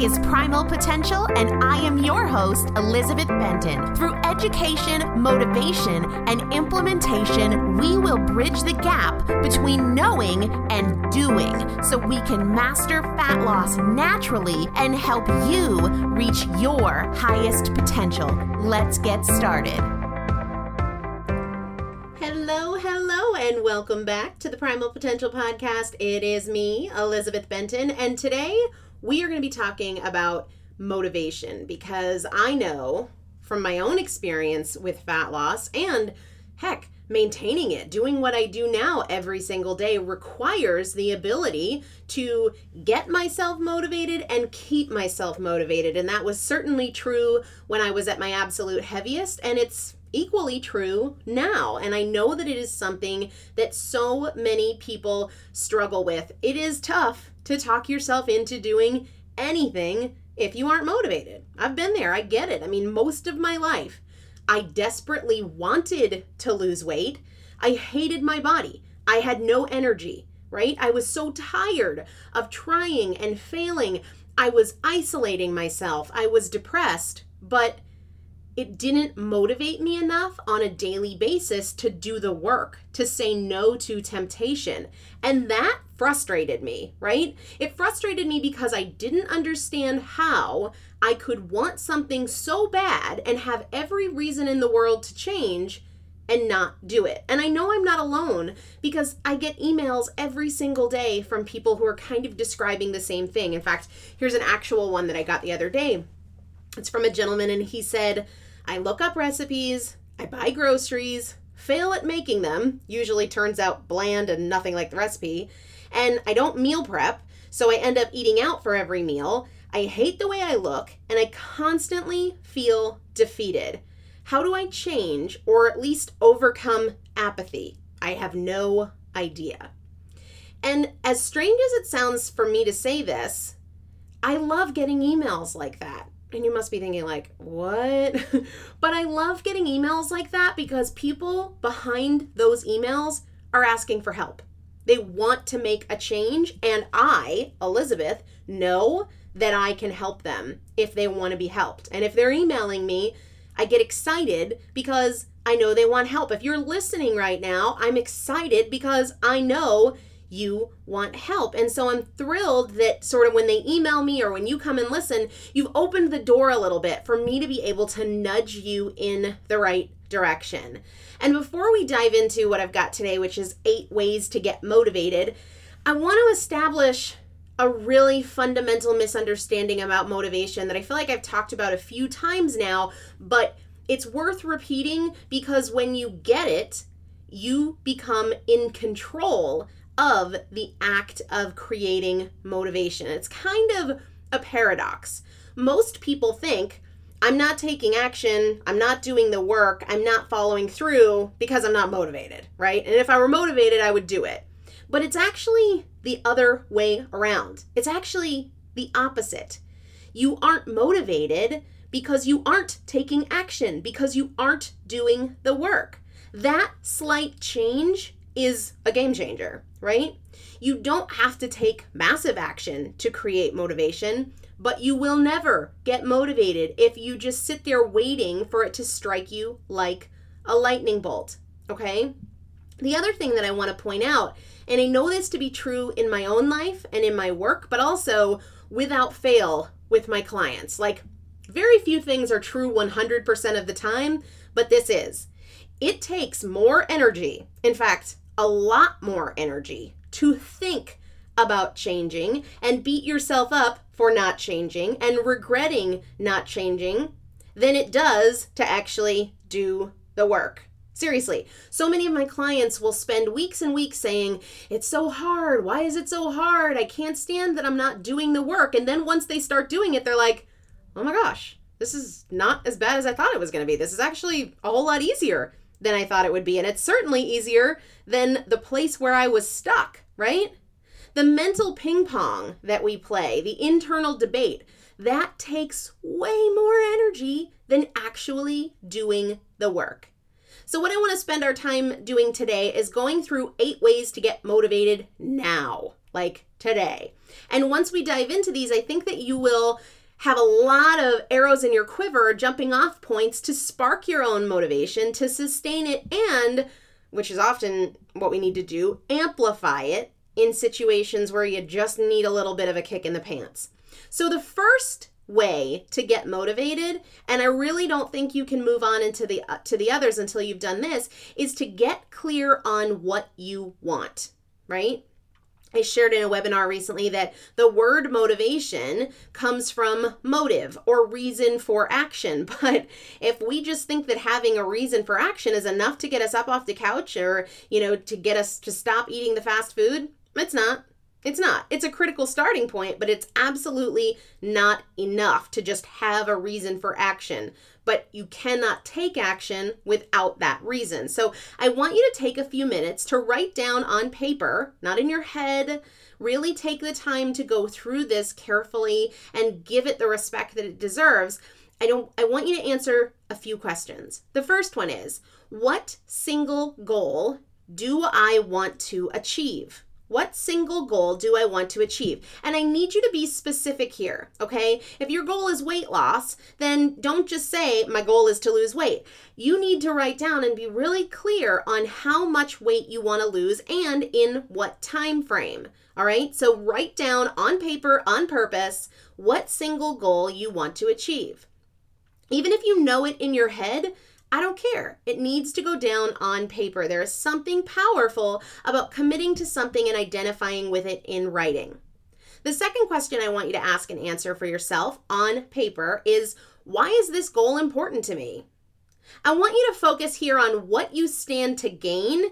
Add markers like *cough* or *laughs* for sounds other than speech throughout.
Is Primal Potential, and I am your host, Elizabeth Benton. Through education, motivation, and implementation, we will bridge the gap between knowing and doing so we can master fat loss naturally and help you reach your highest potential. Let's get started. Hello, hello, and welcome back to the Primal Potential Podcast. It is me, Elizabeth Benton, and today we are going to be talking about motivation because I know from my own experience with fat loss and heck, maintaining it, doing what I do now every single day requires the ability to get myself motivated and keep myself motivated. And that was certainly true when I was at my absolute heaviest. And it's equally true now. And I know that it is something that so many people struggle with. It is tough to talk yourself into doing anything if you aren't motivated. I've been there, I get it. I mean, most of my life, I desperately wanted to lose weight. I hated my body. I had no energy, right? I was so tired of trying and failing. I was isolating myself. I was depressed, but it didn't motivate me enough on a daily basis to do the work, to say no to temptation. And that frustrated me, right? It frustrated me because I didn't understand how I could want something so bad and have every reason in the world to change and not do it. And I know I'm not alone because I get emails every single day from people who are kind of describing the same thing. In fact, here's an actual one that I got the other day. It's from a gentleman, and he said, I look up recipes, I buy groceries, fail at making them, usually turns out bland and nothing like the recipe, and I don't meal prep, so I end up eating out for every meal. I hate the way I look, and I constantly feel defeated. How do I change or at least overcome apathy? I have no idea. And as strange as it sounds for me to say this, I love getting emails like that. And you must be thinking, like, what? *laughs* but I love getting emails like that because people behind those emails are asking for help. They want to make a change. And I, Elizabeth, know that I can help them if they want to be helped. And if they're emailing me, I get excited because I know they want help. If you're listening right now, I'm excited because I know you want help. And so I'm thrilled that sort of when they email me or when you come and listen, you've opened the door a little bit for me to be able to nudge you in the right direction. And before we dive into what I've got today, which is eight ways to get motivated, I want to establish a really fundamental misunderstanding about motivation that I feel like I've talked about a few times now, but it's worth repeating because when you get it, you become in control of the act of creating motivation. It's kind of a paradox. Most people think, I'm not taking action, I'm not doing the work, I'm not following through because I'm not motivated, right? And if I were motivated, I would do it. But it's actually the other way around. It's actually the opposite. You aren't motivated because you aren't taking action, because you aren't doing the work. That slight change is a game changer, right? You don't have to take massive action to create motivation, but you will never get motivated if you just sit there waiting for it to strike you like a lightning bolt, okay? The other thing that I want to point out, and I know this to be true in my own life and in my work, but also without fail with my clients. Like, very few things are true 100% of the time, but this is. It takes more energy. In fact, a lot more energy to think about changing and beat yourself up for not changing and regretting not changing than it does to actually do the work. Seriously, so many of my clients will spend weeks and weeks saying, It's so hard. Why is it so hard? I can't stand that I'm not doing the work. And then once they start doing it, they're like, Oh my gosh, this is not as bad as I thought it was going to be. This is actually a whole lot easier than I thought it would be. And it's certainly easier than the place where I was stuck, right? The mental ping pong that we play, the internal debate, that takes way more energy than actually doing the work. So, what I want to spend our time doing today is going through eight ways to get motivated now, like today. And once we dive into these, I think that you will have a lot of arrows in your quiver, jumping off points to spark your own motivation, to sustain it, and, which is often what we need to do, amplify it in situations where you just need a little bit of a kick in the pants. So, the first way to get motivated and i really don't think you can move on into the uh, to the others until you've done this is to get clear on what you want right I shared in a webinar recently that the word motivation comes from motive or reason for action. *laughs* But if we just think that having a reason for action is enough to get us up off the couch or, you know, to get us to stop eating the fast food, it's not. It's not. It's a critical starting point, but it's absolutely not enough to just have a reason for action. But you cannot take action without that reason. So I want you to take a few minutes to write down on paper, not in your head, really take the time to go through this carefully and give it the respect that it deserves. I don't I want you to answer a few questions. The first one is, what single goal do I want to achieve? What single goal do I want to achieve? And I need you to be specific here, okay? If your goal is weight loss, then don't just say, my goal is to lose weight. You need to write down and be really clear on how much weight you want to lose and in what time frame. All right? So write down on paper, on purpose, what single goal you want to achieve. Even if you know it in your head, I don't care. It needs to go down on paper. There is something powerful about committing to something and identifying with it in writing. The second question I want you to ask and answer for yourself on paper is why is this goal important to me? I want you to focus here on what you stand to gain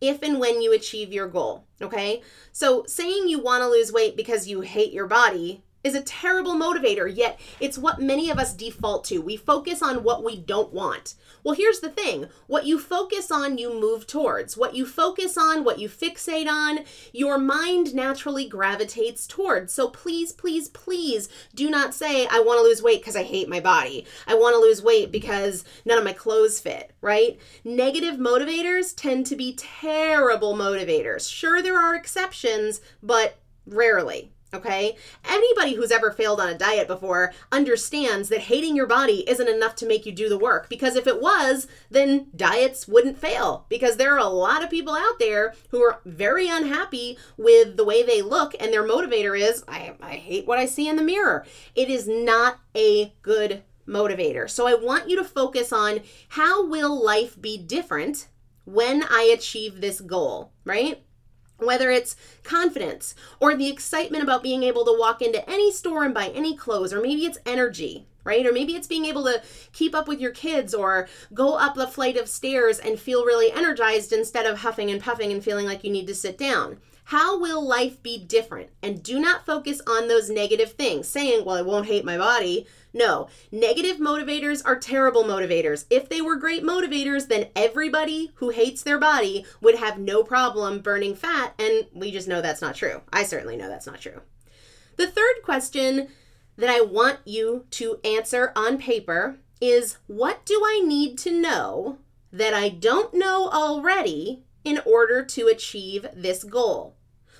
if and when you achieve your goal, okay? So, saying you want to lose weight because you hate your body is a terrible motivator, yet it's what many of us default to. We focus on what we don't want. Well, here's the thing what you focus on, you move towards. What you focus on, what you fixate on, your mind naturally gravitates towards. So please, please, please do not say, I want to lose weight because I hate my body. I want to lose weight because none of my clothes fit, right? Negative motivators tend to be terrible motivators. Sure, there are exceptions, but rarely. Okay? Anybody who's ever failed on a diet before understands that hating your body isn't enough to make you do the work. Because if it was, then diets wouldn't fail. Because there are a lot of people out there who are very unhappy with the way they look, and their motivator is, I, I hate what I see in the mirror. It is not a good motivator. So I want you to focus on how will life be different when I achieve this goal, right? Whether it's confidence or the excitement about being able to walk into any store and buy any clothes, or maybe it's energy, right? Or maybe it's being able to keep up with your kids or go up the flight of stairs and feel really energized instead of huffing and puffing and feeling like you need to sit down. How will life be different? And do not focus on those negative things, saying, Well, I won't hate my body. No, negative motivators are terrible motivators. If they were great motivators, then everybody who hates their body would have no problem burning fat, and we just know that's not true. I certainly know that's not true. The third question that I want you to answer on paper is What do I need to know that I don't know already in order to achieve this goal?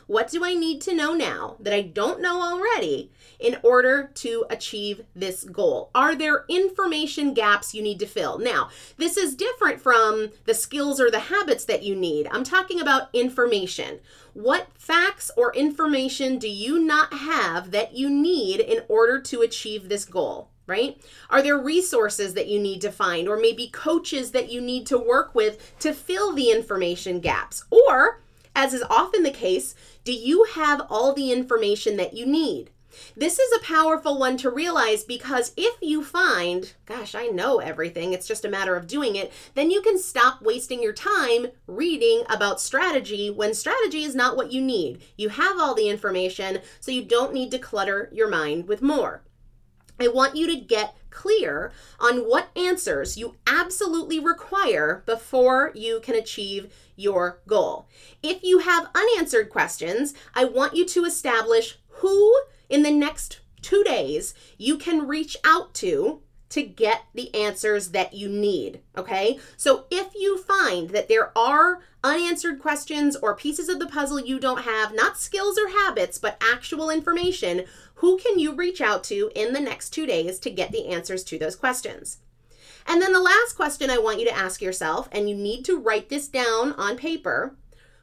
What do I need to know now that I don't know already in order to achieve this goal? Are there information gaps you need to fill? Now, this is different from the skills or the habits that you need. I'm talking about information. What facts or information do you not have that you need in order to achieve this goal? right? Are there resources that you need to find, or maybe coaches that you need to work with to fill the information gaps? Or as is often the case, do you have all the information that you need? This is a powerful one to realize because if you find, gosh, I know everything, it's just a matter of doing it, then you can stop wasting your time reading about strategy when strategy is not what you need. You have all the information, so you don't need to clutter your mind with more. I want you to get clear on what answers you absolutely require before you can achieve your goal. If you have unanswered questions, I want you to establish who in the next two days you can reach out to to get the answers that you need. Okay. So if you find that there are unanswered questions or pieces of the puzzle you don't have, not skills or habits, but actual information, who can you reach out to in the next two days to get the answers to those questions? And then the last question I want you to ask yourself, and you need to write this down on paper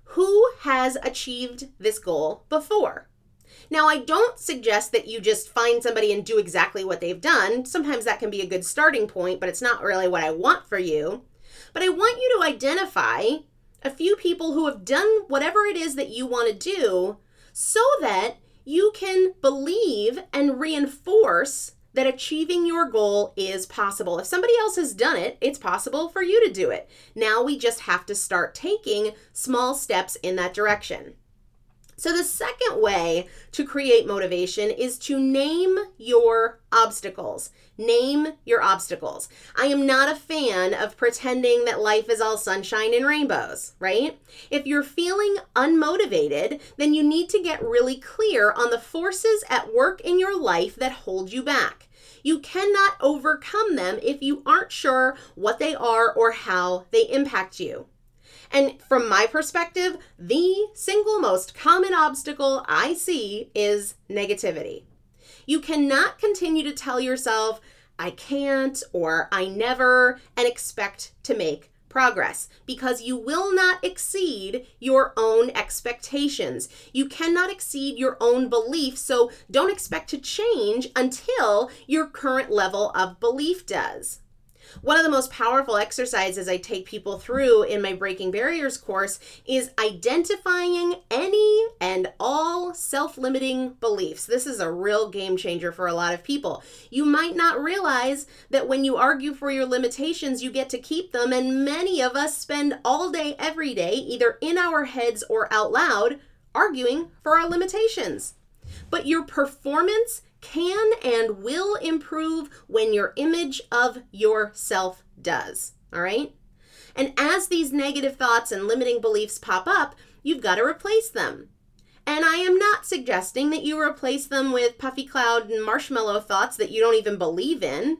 who has achieved this goal before? Now, I don't suggest that you just find somebody and do exactly what they've done. Sometimes that can be a good starting point, but it's not really what I want for you. But I want you to identify a few people who have done whatever it is that you want to do, so that you can believe and reinforce that achieving your goal is possible. If somebody else has done it, it's possible for you to do it. Now we just have to start taking small steps in that direction. So, the second way to create motivation is to name your obstacles. Name your obstacles. I am not a fan of pretending that life is all sunshine and rainbows, right? If you're feeling unmotivated, then you need to get really clear on the forces at work in your life that hold you back. You cannot overcome them if you aren't sure what they are or how they impact you. And from my perspective, the single most common obstacle I see is negativity. You cannot continue to tell yourself, I can't or I never, and expect to make progress because you will not exceed your own expectations. You cannot exceed your own belief, so don't expect to change until your current level of belief does. One of the most powerful exercises I take people through in my Breaking Barriers course is identifying any and all self limiting beliefs. This is a real game changer for a lot of people. You might not realize that when you argue for your limitations, you get to keep them, and many of us spend all day, every day, either in our heads or out loud, arguing for our limitations. But your performance can and will improve when your image of yourself does. All right? And as these negative thoughts and limiting beliefs pop up, you've got to replace them. And I am not suggesting that you replace them with puffy cloud and marshmallow thoughts that you don't even believe in,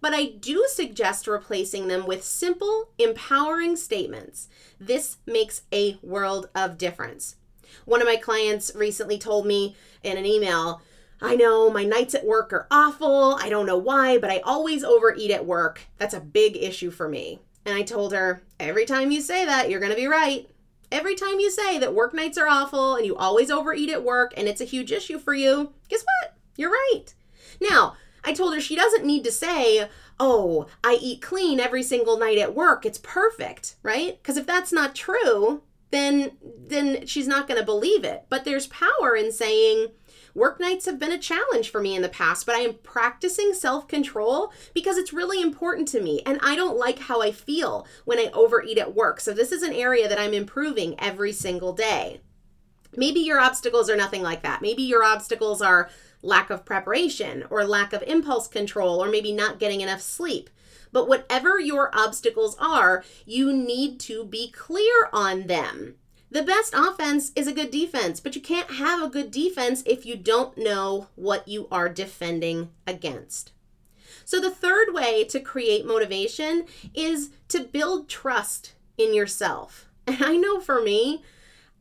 but I do suggest replacing them with simple, empowering statements. This makes a world of difference. One of my clients recently told me in an email, I know my nights at work are awful. I don't know why, but I always overeat at work. That's a big issue for me. And I told her, every time you say that, you're going to be right. Every time you say that work nights are awful and you always overeat at work and it's a huge issue for you, guess what? You're right. Now, I told her she doesn't need to say, oh, I eat clean every single night at work. It's perfect, right? Because if that's not true, then then she's not going to believe it. But there's power in saying, Work nights have been a challenge for me in the past, but I am practicing self control because it's really important to me. And I don't like how I feel when I overeat at work. So, this is an area that I'm improving every single day. Maybe your obstacles are nothing like that. Maybe your obstacles are lack of preparation or lack of impulse control or maybe not getting enough sleep. But whatever your obstacles are, you need to be clear on them. The best offense is a good defense, but you can't have a good defense if you don't know what you are defending against. So, the third way to create motivation is to build trust in yourself. *laughs* And I know for me,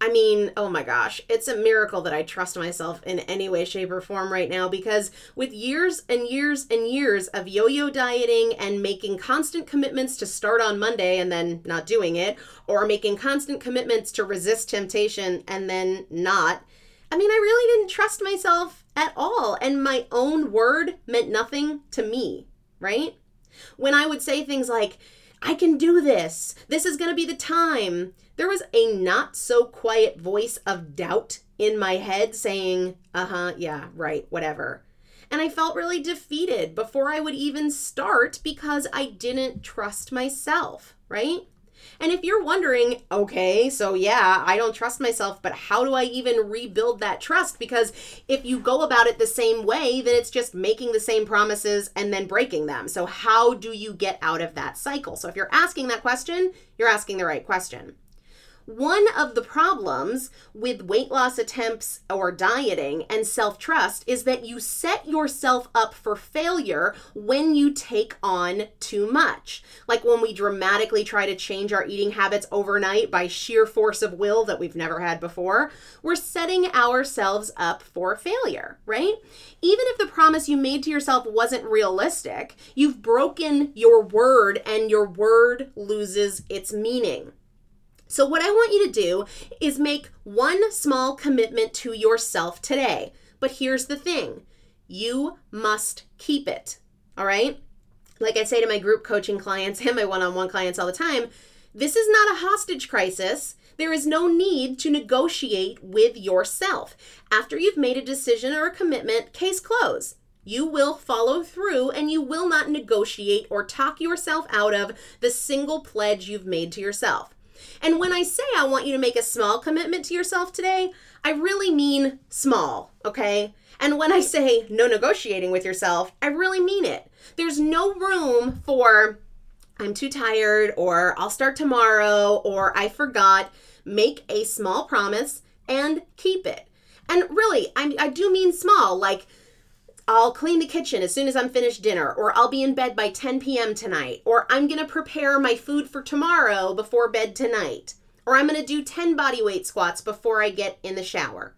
I mean, oh my gosh, it's a miracle that I trust myself in any way, shape, or form right now because with years and years and years of yo yo dieting and making constant commitments to start on Monday and then not doing it, or making constant commitments to resist temptation and then not, I mean, I really didn't trust myself at all. And my own word meant nothing to me, right? When I would say things like, I can do this. This is to be the time. There was a not so quiet voice of doubt in my head saying, uh huh, yeah, right, whatever. And I felt really defeated before I would even start because I didn't trust myself, right? And if you're wondering, okay, so yeah, I don't trust myself, but how do I even rebuild that trust? Because if you go about it the same way, then it's just making the same promises and then breaking them. So, how do you get out of that cycle? So, if you're asking that question, you're asking the right question. One of the problems with weight loss attempts or dieting and self trust is that you set yourself up for failure when you take on too much. Like when we dramatically try to change our eating habits overnight by sheer force of will that we've never had before, we're setting ourselves up for failure, right? Even if the promise you made to yourself wasn't realistic, you've broken your word and your word loses its meaning. So, what I want you to do is make one small commitment to yourself today. But here's the thing you must keep it. All right? Like I say to my group coaching clients *laughs* and my one on one clients all the time, this is not a hostage crisis. There is no need to negotiate with yourself. After you've made a decision or a commitment, case closed. You will follow through and you will not negotiate or talk yourself out of the single pledge you've made to yourself. And when I say I want you to make a small commitment to yourself today, I really mean small, okay? And when I say no negotiating with yourself, I really mean it. There's no room for I'm too tired or I'll start tomorrow or I forgot. Make a small promise and keep it. And really, I, I do mean small, like I'll clean the kitchen as soon as I'm finished dinner, or I'll be in bed by 10 p.m. tonight, or I'm gonna prepare my food for tomorrow before bed tonight, or I'm gonna do 10 body weight squats before I get in the shower.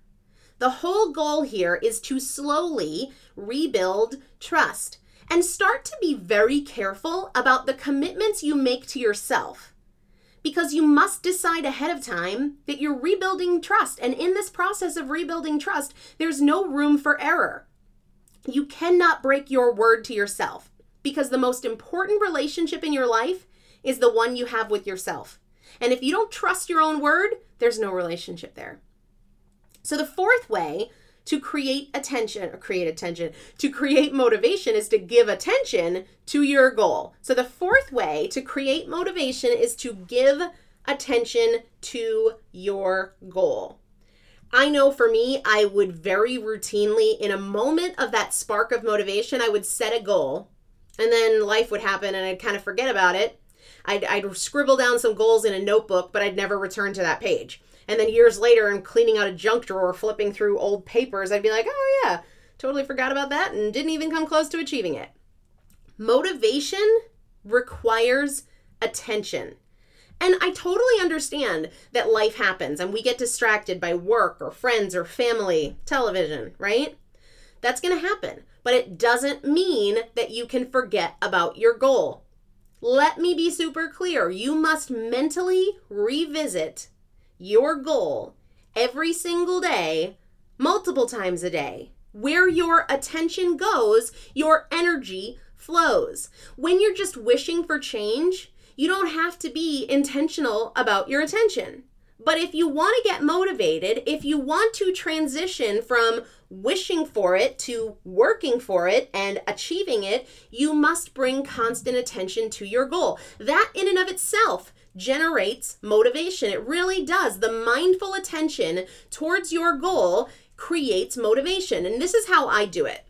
The whole goal here is to slowly rebuild trust and start to be very careful about the commitments you make to yourself. Because you must decide ahead of time that you're rebuilding trust. And in this process of rebuilding trust, there's no room for error. You cannot break your word to yourself because the most important relationship in your life is the one you have with yourself. And if you don't trust your own word, there's no relationship there. So, the fourth way to create attention or create attention to create motivation is to give attention to your goal. So, the fourth way to create motivation is to give attention to your goal. I know for me, I would very routinely, in a moment of that spark of motivation, I would set a goal and then life would happen and I'd kind of forget about it. I'd, I'd scribble down some goals in a notebook, but I'd never return to that page. And then years later, I'm cleaning out a junk drawer, flipping through old papers, I'd be like, oh yeah, totally forgot about that and didn't even come close to achieving it. Motivation requires attention. And I totally understand that life happens and we get distracted by work or friends or family, television, right? That's going to happen. But it doesn't mean that you can forget about your goal. Let me be super clear. You must mentally revisit your goal every single day, multiple times a day. Where your attention goes, your energy flows. When you're just wishing for change, you don't have to be intentional about your attention. But if you want to get motivated, if you want to transition from wishing for it to working for it and achieving it, you must bring constant attention to your goal. That, in and of itself, generates motivation. It really does. The mindful attention towards your goal creates motivation. And this is how I do it.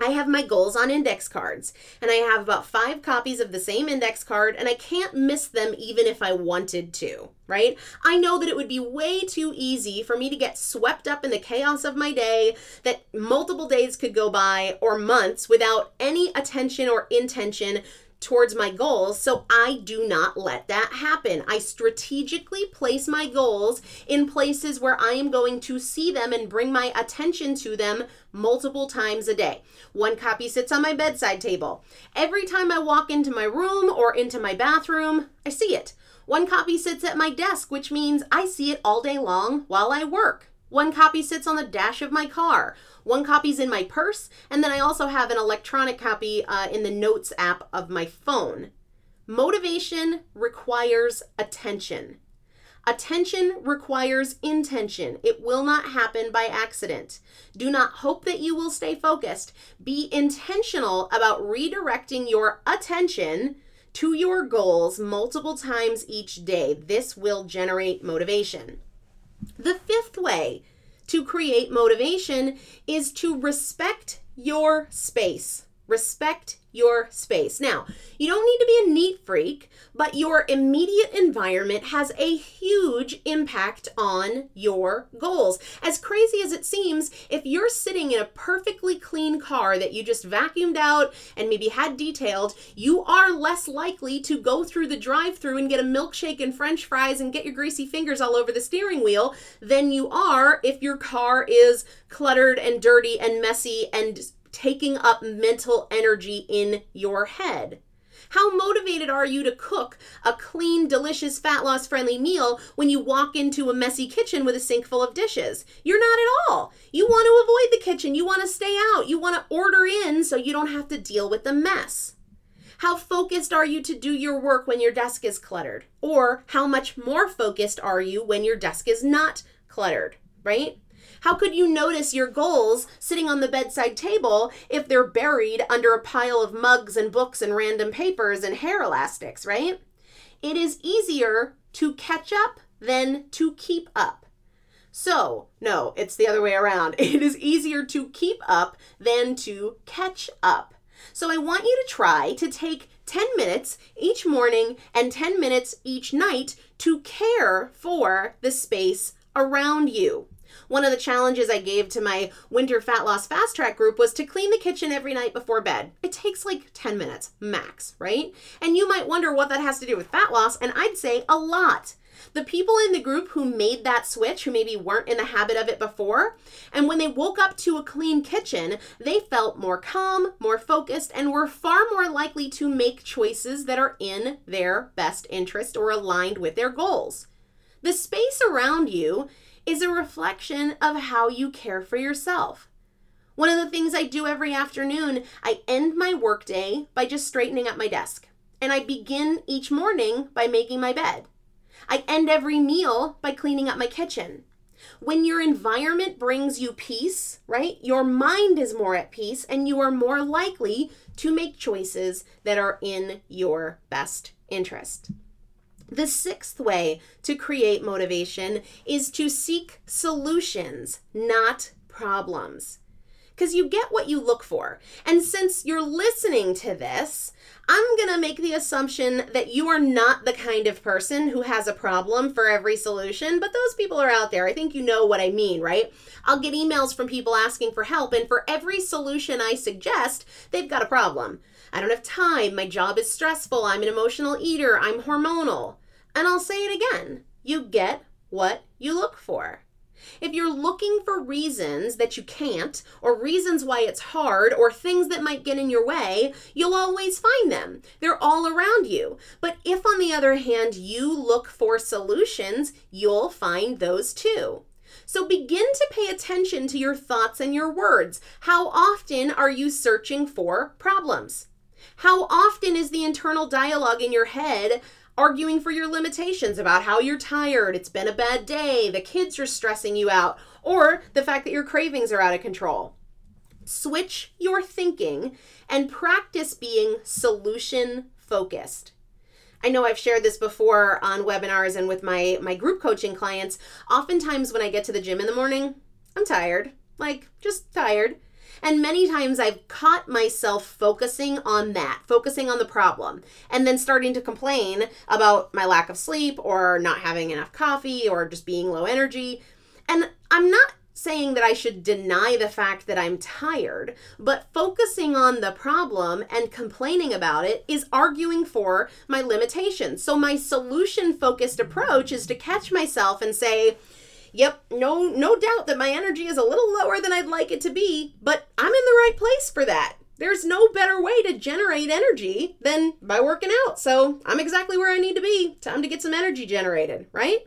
I have my goals on index cards, and I have about five copies of the same index card, and I can't miss them even if I wanted to, right? I know that it would be way too easy for me to get swept up in the chaos of my day, that multiple days could go by or months without any attention or intention towards my goals, so I do not let that happen. I strategically place my goals in places where I am going to see them and bring my attention to them multiple times a day. One copy sits on my bedside table. Every time I walk into my room or into my bathroom, I see it. One copy sits at my desk, which means I see it all day long while I work. One copy sits on the dash of my car. One copy's in my purse, and then I also have an electronic copy uh, in the Notes app of my phone. Motivation requires attention. Attention requires intention. It will not happen by accident. Do not hope that you will stay focused. Be intentional about redirecting your attention to your goals multiple times each day. This will generate motivation. The fifth way to create motivation is to respect your space. Respect your space. Now, you don't need to be a neat freak, but your immediate environment has a huge impact on your goals. As crazy as it seems, if you're sitting in a perfectly clean car that you just vacuumed out and maybe had detailed, you are less likely to go through the drive through and get a milkshake and french fries and get your greasy fingers all over the steering wheel than you are if your car is cluttered and dirty and messy and taking up mental energy in your head. How motivated are you to cook a clean, delicious, fat loss friendly meal when you walk into a messy kitchen with a sink full of dishes? You're not at all. You want to avoid the kitchen. You want to stay out. You want to order in so you don't have to deal with the mess. How focused are you to do your work when your desk is cluttered? Or how much more focused are you when your desk is not cluttered, right? How could you notice your goals sitting on the bedside table if they're buried under a pile of mugs and books and random papers and hair elastics, right? It is easier to catch up than to keep up. So, no, it's the other way around. *laughs* It is easier to keep up than to catch up. So, I want you to try to take 10 minutes each morning and 10 minutes each night to care for the space around you. One of the challenges I gave to my winter fat loss fast track group was to clean the kitchen every night before bed. It takes like 10 minutes max, right? And you might wonder what that has to do with fat loss, and I'd say a lot. The people in the group who made that switch, who maybe weren't in the habit of it before, and when they woke up to a clean kitchen, they felt more calm, more focused, and were far more likely to make choices that are in their best interest or aligned with their goals. The space around you is a reflection of how you care for yourself. One of the things I do every afternoon, I end my workday by just straightening up my desk. And I begin each morning by making my bed. I end every meal by cleaning up my kitchen. When your environment brings you peace, right, your mind is more at peace and you are more likely to make choices that are in your best interest. The sixth way to create motivation is to seek solutions, not problems. Because you get what you look for. And since you're listening to this, I'm going to make the assumption that you are not the kind of person who has a problem for every solution, but those people are out there. I think you know what I mean, right? I'll get emails from people asking for help, and for every solution I suggest, they've got a problem. I don't have time. My job is stressful. I'm an emotional eater. I'm hormonal. And I'll say it again you get what you look for. If you're looking for reasons that you can't, or reasons why it's hard, or things that might get in your way, you'll always find them. They're all around you. But if, on the other hand, you look for solutions, you'll find those too. So begin to pay attention to your thoughts and your words. How often are you searching for problems? How often is the internal dialogue in your head arguing for your limitations about how you're tired, it's been a bad day, the kids are stressing you out, or the fact that your cravings are out of control? Switch your thinking and practice being solution focused. I know I've shared this before on webinars and with my my group coaching clients. Oftentimes when I get to the gym in the morning, I'm tired. Like just tired. And many times I've caught myself focusing on that, focusing on the problem, and then starting to complain about my lack of sleep or not having enough coffee or just being low energy. And I'm not saying that I should deny the fact that I'm tired, but focusing on the problem and complaining about it is arguing for my limitations. So, my solution focused approach is to catch myself and say, Yep, no no doubt that my energy is a little lower than I'd like it to be, but I'm in the right place for that. There's no better way to generate energy than by working out. So, I'm exactly where I need to be. Time to get some energy generated, right?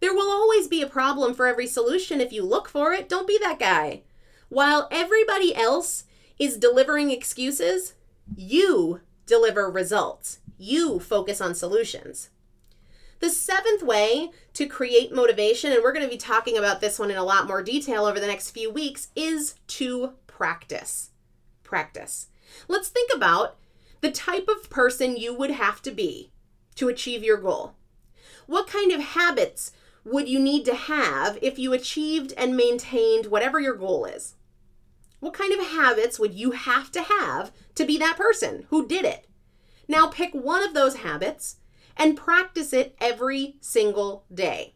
There will always be a problem for every solution if you look for it. Don't be that guy. While everybody else is delivering excuses, you deliver results. You focus on solutions. The seventh way to create motivation, and we're going to be talking about this one in a lot more detail over the next few weeks, is to practice. Practice. Let's think about the type of person you would have to be to achieve your goal. What kind of habits would you need to have if you achieved and maintained whatever your goal is? What kind of habits would you have to have to be that person who did it? Now pick one of those habits and practice it every single day.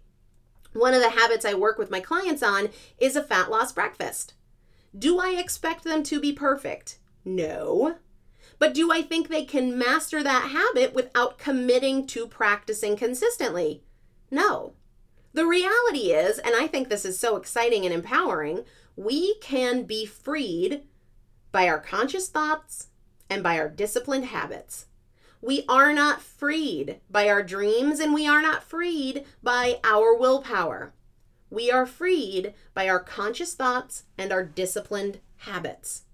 One of the habits I work with my clients on is a fat loss breakfast. Do I expect them to be perfect? No. But do I think they can master that habit without committing to practicing consistently? No. The reality is, and I think this is so exciting and empowering, we can be freed by our conscious thoughts and by our disciplined habits. We are not freed by our dreams and we are not freed by our willpower. We are freed by our conscious thoughts and our disciplined habits.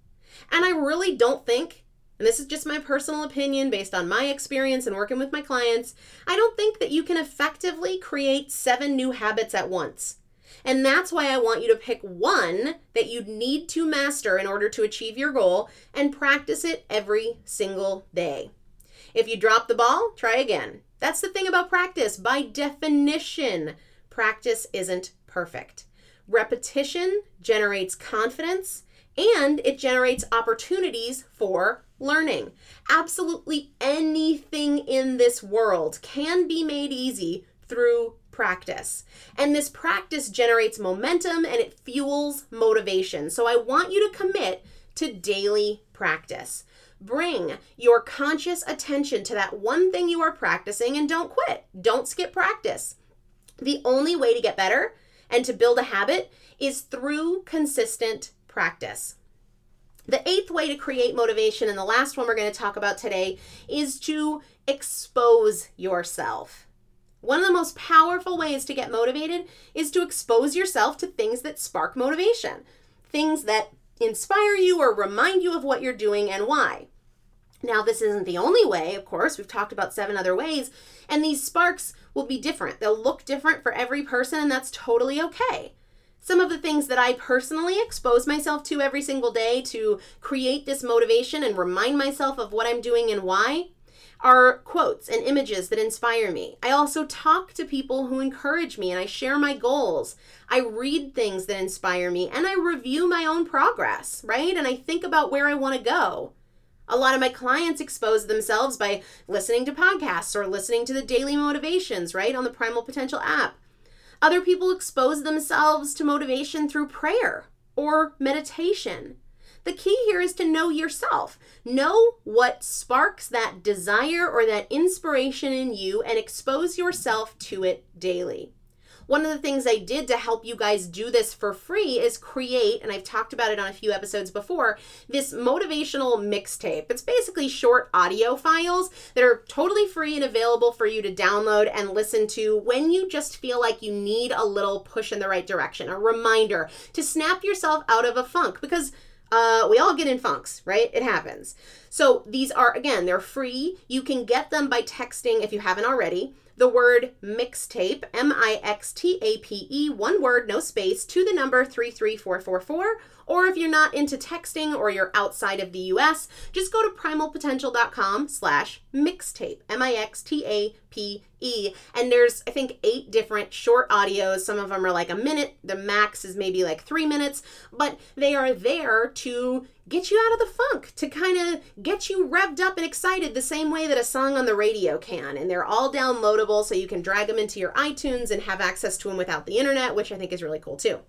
And I really don't think and this is just my personal opinion based on my experience and working with my clients, I don't think that you can effectively create seven new habits at once. And that's why I want you to pick one that you need to master in order to achieve your goal and practice it every single day. If you drop the ball, try again. That's the thing about practice. By definition, practice isn't perfect. Repetition generates confidence and it generates opportunities for learning. Absolutely anything in this world can be made easy through practice. And this practice generates momentum and it fuels motivation. So I want you to commit to daily practice. Bring your conscious attention to that one thing you are practicing and don't quit. Don't skip practice. The only way to get better and to build a habit is through consistent practice. The eighth way to create motivation, and the last one we're going to talk about today, is to expose yourself. One of the most powerful ways to get motivated is to expose yourself to things that spark motivation, things that inspire you or remind you of what you're doing and why. Now, this isn't the only way, of course. We've talked about seven other ways, and these sparks will be different. They'll look different for every person, and that's totally okay. Some of the things that I personally expose myself to every single day to create this motivation and remind myself of what I'm doing and why are quotes and images that inspire me. I also talk to people who encourage me and I share my goals. I read things that inspire me and I review my own progress, right? And I think about where I want to go. A lot of my clients expose themselves by listening to podcasts or listening to the daily motivations, right, on the Primal Potential app. Other people expose themselves to motivation through prayer or meditation. The key here is to know yourself. Know what sparks that desire or that inspiration in you and expose yourself to it daily. One of the things I did to help you guys do this for free is create, and I've talked about it on a few episodes before, this motivational mixtape. It's basically short audio files that are totally free and available for you to download and listen to when you just feel like you need a little push in the right direction, a reminder to snap yourself out of a funk because uh, we all get in funks, right? It happens. So these are, again, they're free. You can get them by texting if you haven't already the word mixtape, M I X T A P E, one word, no space, to the number 33444. Or if you're not into texting or you're outside of the US, just go to primalpotential.com slash mixtape, M I X T A P E. And there's, I think, eight different short audios. Some of them are like a minute. The max is maybe like three minutes, but they are there to get you out of the funk, to kind of get you revved up and excited the same way that a song on the radio can. And they're all downloadable, so you can drag them into your iTunes and have access to them without the internet, which I think is really cool too.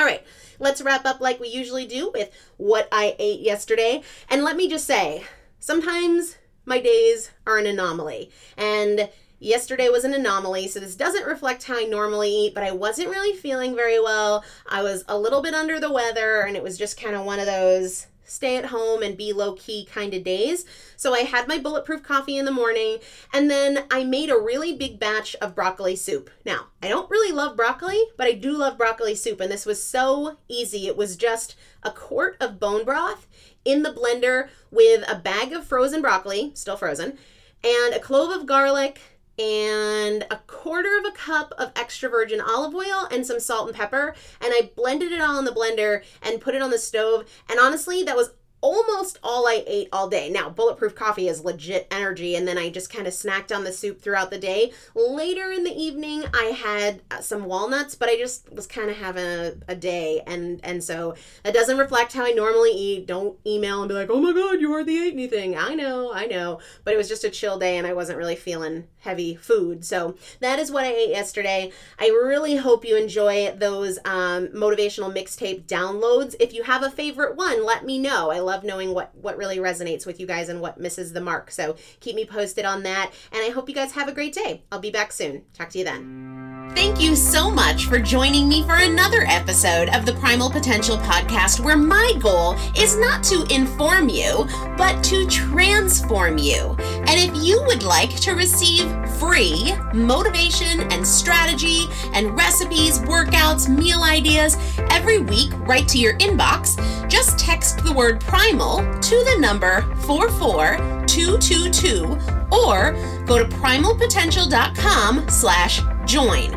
All right, let's wrap up like we usually do with what I ate yesterday. And let me just say, sometimes my days are an anomaly. And Yesterday was an anomaly, so this doesn't reflect how I normally eat, but I wasn't really feeling very well. I was a little bit under the weather, and it was just kind of one of those stay at home and be low key kind of days. So I had my bulletproof coffee in the morning and then I made a really big batch of broccoli soup. Now, I don't really love broccoli, but I do love broccoli soup and this was so easy. It was just a quart of bone broth in the blender with a bag of frozen broccoli, still frozen, and a clove of garlic, and a quarter of a cup of extra virgin olive oil and some salt and pepper. And I blended it all in the blender and put it on the stove. And honestly, that was almost all I ate all day. Now, bulletproof coffee is legit energy, and then I just kind of snacked on the soup throughout the day. Later in the evening, I had uh, some walnuts, but I just was kind of having a, a, day, and and so that doesn't reflect how I normally eat. Don't email and be like, "Oh my God, you hardly ate anything." I know, I know, but it was just a chill day, and I wasn't really feeling heavy food. So that is what I ate yesterday. I really hope you enjoy those um, motivational mixtape downloads. If you have a favorite one, let me know. I love knowing what what really resonates with you guys and what misses the mark. So keep me posted on that. And I hope you guys have a great day. I'll be back soon. Talk to you then. Thank you so much for joining me for another episode of the Primal Potential podcast, where my goal is not to inform you, but to transform you. And if you would like to receive free motivation and strategy and recipes, workouts, meal ideas every week right to your inbox, just text the word primal to the number 44222 or go to primalpotential.com slash join.